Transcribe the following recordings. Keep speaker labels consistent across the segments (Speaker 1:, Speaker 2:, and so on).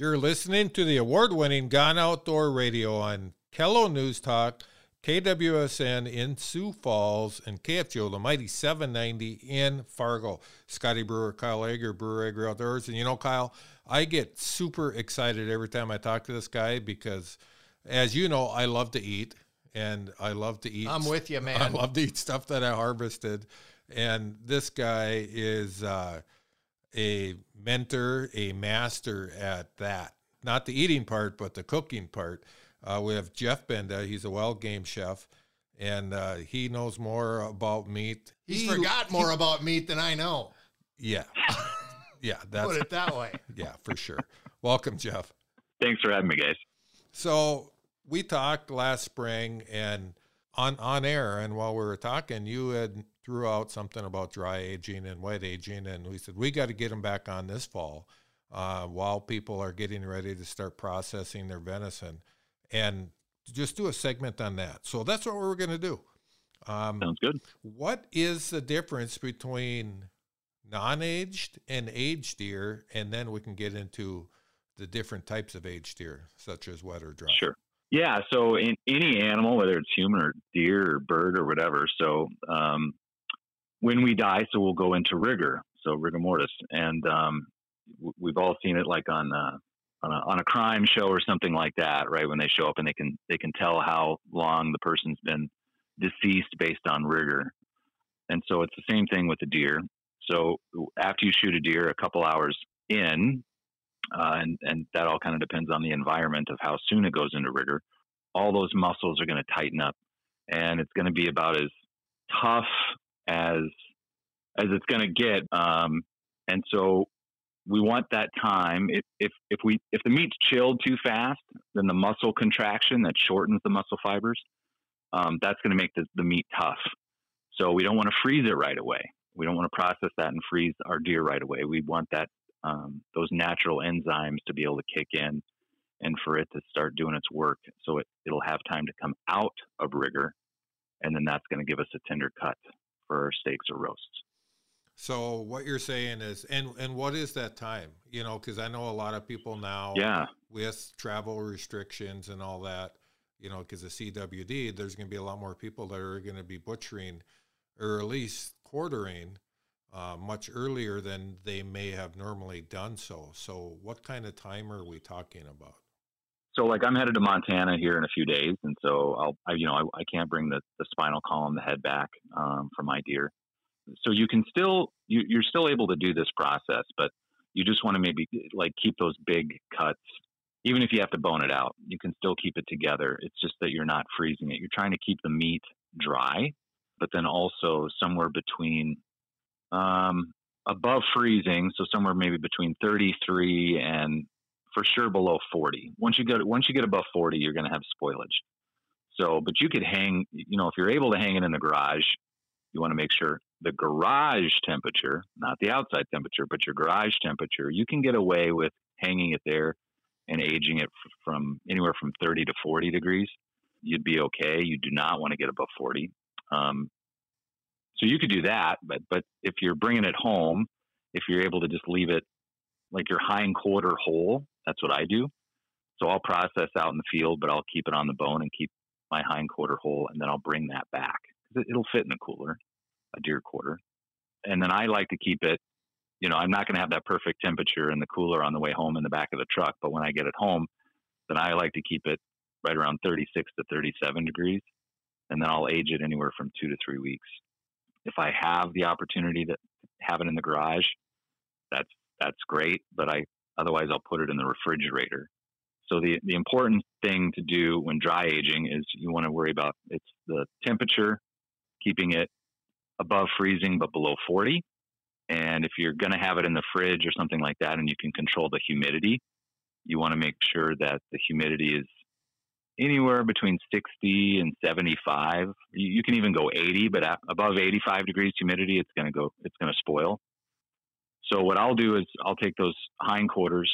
Speaker 1: You're listening to the award winning Gone Outdoor Radio on KELO News Talk, KWSN in Sioux Falls, and KFGO, the mighty 790 in Fargo. Scotty Brewer, Kyle Egger, Brewer Egger Outdoors. And you know, Kyle, I get super excited every time I talk to this guy because, as you know, I love to eat and I love to eat.
Speaker 2: I'm with you, man.
Speaker 1: I love to eat stuff that I harvested. And this guy is. Uh, a mentor, a master at that. Not the eating part, but the cooking part. Uh, we have Jeff Benda. He's a wild game chef, and uh, he knows more about meat.
Speaker 2: He's
Speaker 1: he,
Speaker 2: forgot more he, about meat than I know.
Speaker 1: Yeah, yeah. That's
Speaker 2: put it that way.
Speaker 1: Yeah, for sure. Welcome, Jeff.
Speaker 3: Thanks for having me, guys.
Speaker 1: So we talked last spring and on on air, and while we were talking, you had threw out something about dry aging and wet aging, and we said we got to get them back on this fall uh, while people are getting ready to start processing their venison, and just do a segment on that. So that's what we're going to do.
Speaker 3: Um, Sounds good.
Speaker 1: What is the difference between non-aged and aged deer, and then we can get into the different types of aged deer, such as wet or dry.
Speaker 3: Sure. Yeah. So in any animal, whether it's human or deer or bird or whatever, so um, when we die, so we'll go into rigor, so rigor mortis, and um, we've all seen it like on uh, on a, on a crime show or something like that, right? When they show up and they can they can tell how long the person's been deceased based on rigor, and so it's the same thing with the deer. So after you shoot a deer, a couple hours in, uh, and and that all kind of depends on the environment of how soon it goes into rigor. All those muscles are going to tighten up, and it's going to be about as tough as as it's going to get. Um, and so we want that time. If, if if we if the meat's chilled too fast, then the muscle contraction that shortens the muscle fibers, um, that's going to make the, the meat tough. So we don't want to freeze it right away. We don't want to process that and freeze our deer right away. We want that um, those natural enzymes to be able to kick in and for it to start doing its work. So it, it'll have time to come out of rigor, and then that's going to give us a tender cut for steaks or roasts.
Speaker 1: So what you're saying is, and and what is that time? You know, because I know a lot of people now,
Speaker 3: yeah,
Speaker 1: with travel restrictions and all that. You know, because the CWD, there's going to be a lot more people that are going to be butchering, or at least quartering, uh, much earlier than they may have normally done so. So, what kind of time are we talking about?
Speaker 3: So like I'm headed to Montana here in a few days, and so I'll, I, you know, I, I can't bring the, the spinal column, the head back um, for my deer. So you can still, you, you're still able to do this process, but you just want to maybe like keep those big cuts, even if you have to bone it out. You can still keep it together. It's just that you're not freezing it. You're trying to keep the meat dry, but then also somewhere between um, above freezing, so somewhere maybe between 33 and for sure below 40. Once you get once you get above 40, you're going to have spoilage. So, but you could hang, you know, if you're able to hang it in the garage, you want to make sure the garage temperature, not the outside temperature, but your garage temperature, you can get away with hanging it there and aging it from anywhere from 30 to 40 degrees. You'd be okay. You do not want to get above 40. Um, so you could do that, but but if you're bringing it home, if you're able to just leave it like your hind quarter whole, that's what I do. So I'll process out in the field, but I'll keep it on the bone and keep my hind quarter whole, and then I'll bring that back. It'll fit in the cooler, a deer quarter. And then I like to keep it, you know, I'm not going to have that perfect temperature in the cooler on the way home in the back of the truck, but when I get it home, then I like to keep it right around 36 to 37 degrees, and then I'll age it anywhere from two to three weeks. If I have the opportunity to have it in the garage, that's that's great, but I Otherwise, I'll put it in the refrigerator. So the, the important thing to do when dry aging is you want to worry about it's the temperature, keeping it above freezing but below 40. And if you're going to have it in the fridge or something like that, and you can control the humidity, you want to make sure that the humidity is anywhere between 60 and 75. You, you can even go 80, but above 85 degrees humidity, it's going to go, it's going to spoil. So what I'll do is I'll take those hindquarters,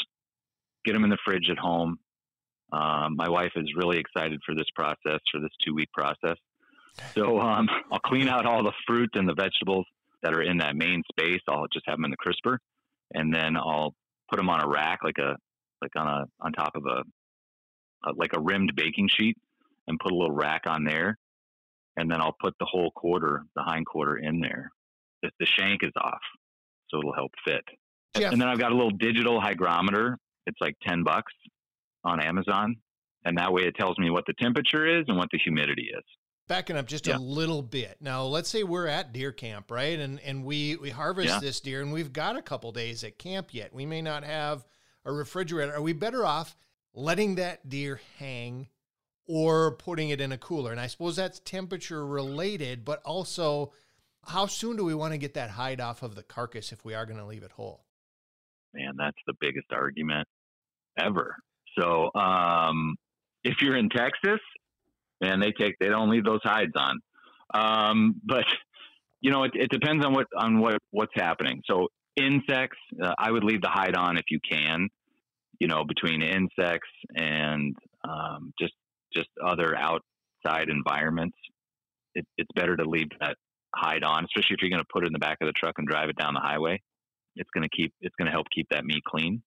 Speaker 3: get them in the fridge at home. Um, my wife is really excited for this process, for this two week process. So um, I'll clean out all the fruit and the vegetables that are in that main space. I'll just have them in the crisper, and then I'll put them on a rack, like a like on a on top of a, a like a rimmed baking sheet, and put a little rack on there, and then I'll put the whole quarter, the hind quarter, in there. The, the shank is off, so it'll help fit.
Speaker 2: Jeff,
Speaker 3: And then I've got a little digital hygrometer. It's like ten bucks on Amazon, and that way it tells me what the temperature is and what the humidity is.
Speaker 2: backing up just
Speaker 3: Yeah.
Speaker 2: a little bit. Now, let's say we're at deer camp, right? And and we we harvest
Speaker 3: Yeah.
Speaker 2: this deer and we've got a couple days at camp yet. We may not have a refrigerator. Are we better off letting that deer hang or putting it in a cooler? And I suppose that's temperature related, but also how soon do we want to get that hide off of the carcass if we are going to leave it whole?
Speaker 3: man, that's the biggest argument ever. So, um, if you're in Texas, man, they take they don't leave those hides on. Um, but you know, it, it depends on what on what what's happening. So, insects, uh, I would leave the hide on if you can. You know, between insects and um, just just other outside environments, it, it's better to leave that hide on, especially if you're going to put it in the back of the truck and drive it down the highway. It's going to keep it's going to help keep that meat clean.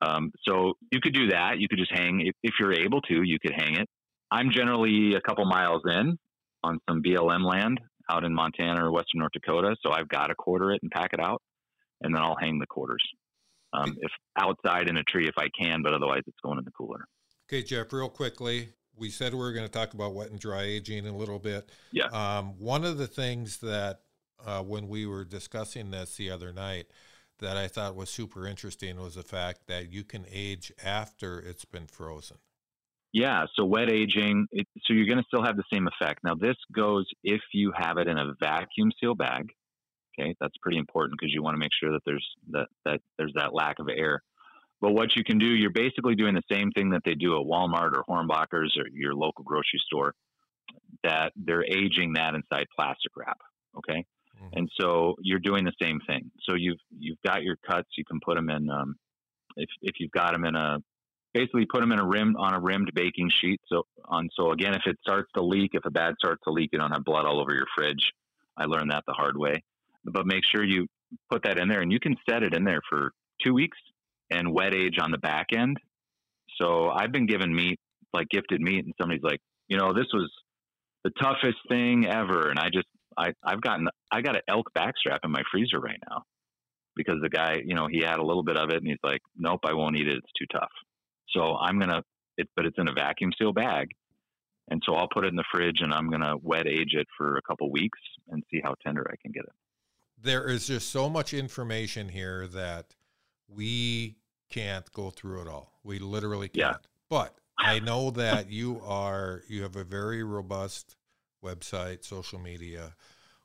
Speaker 3: Um, so you could do that. You could just hang if, if you're able to you could hang it. I'm generally a couple miles in on some blm land out in montana or western north dakota so i've got to quarter it and pack it out and then i'll hang the quarters um, if outside in a tree if i can but otherwise it's going in the cooler.
Speaker 1: Okay, Jeff, real quickly. We said we were going to talk about wet and dry aging in a little bit.
Speaker 3: Yeah.
Speaker 1: Um, one of the things that uh, when we were discussing this the other night that I thought was super interesting was the fact that you can age after it's been frozen.
Speaker 3: Yeah, so wet aging, it, so you're going to still have the same effect. Now, this goes if you have it in a vacuum seal bag. Okay, that's pretty important because you want to make sure that there's that that there's that lack of air. But what you can do, you're basically doing the same thing that they do at Walmart or Hornbachers or your local grocery store. That they're aging that inside plastic wrap. Okay,
Speaker 1: Mhm.
Speaker 3: and so you're doing the same thing. So you've you've got your cuts. You can put them in. Um, if if you've got them in a basically put them in a rim on a rimmed baking sheet. So on so again, if it starts to leak, if a bag starts to leak, you don't have blood all over your fridge. I learned that the hard way. But make sure you put that in there, and you can set it in there for two weeks and wet age on the back end. So I've been given meat like gifted meat, and somebody's like, you know, this was the toughest thing ever, and I just I I've gotten I got an elk backstrap in my freezer right now because the guy, you know, he had a little bit of it, and he's like, nope, I won't eat it. It's too tough. So I'm gonna it, but it's in a vacuum seal bag, and so I'll put it in the fridge, and I'm gonna wet age it for a couple weeks and see how tender I can get it.
Speaker 1: There is just so much information here that we can't go through it all. We literally can't.
Speaker 3: Yeah.
Speaker 1: But I know that you are you have a very robust website, social media.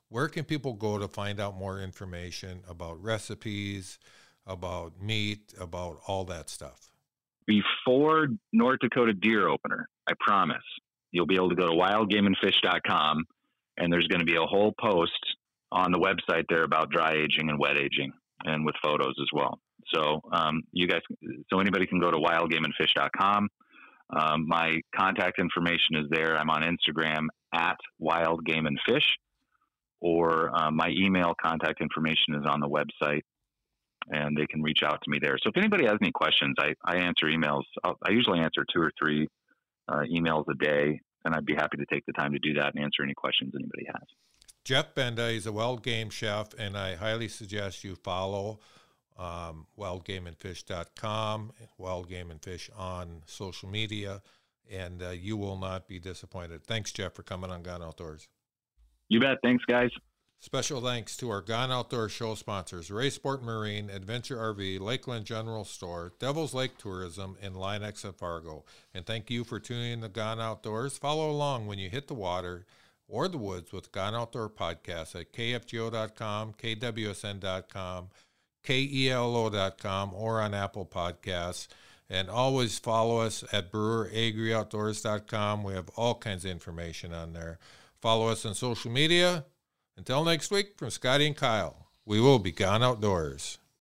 Speaker 1: Where can people go to find out more information about recipes, about meat, about all that stuff?
Speaker 3: Before North Dakota deer opener, I promise you'll be able to go to wildgameandfish.com, and there's going to be a whole post on the website there about dry aging and wet aging, and with photos as well. So um, you guys, so anybody can go to wildgameandfish.com. Um, my contact information is there. I'm on Instagram at Wild Game and Fish, or uh, my email contact information is on the website, and they can reach out to me there. So if anybody has any questions, I, I answer emails. I'll, I usually answer two or three uh, emails a day, and I'd be happy to take the time to do that and answer any questions anybody has.
Speaker 1: Jeff Benda is a wild game chef, and I highly suggest you follow um, wildgameandfish.com, Wild Game and Fish on social media, and uh, you will not be disappointed. Thanks, Jeff, for coming on Gone Outdoors.
Speaker 3: You bet. Thanks, guys.
Speaker 1: Special thanks to our Gone Outdoor show sponsors Ray Sport Marine, Adventure RV, Lakeland General Store, Devil's Lake Tourism, and Line-X of Fargo. And thank you for tuning in to Gone Outdoors. Follow along when you hit the water or the woods with Gone Outdoor Podcast at kfgo.com, kwsn.com, kelo.com, or on Apple Podcasts. And always follow us at BrewerEggerOutdoors.com. We have all kinds of information on there. Follow us on social media. Until next week, from Scotty and Kyle, we will be gone outdoors.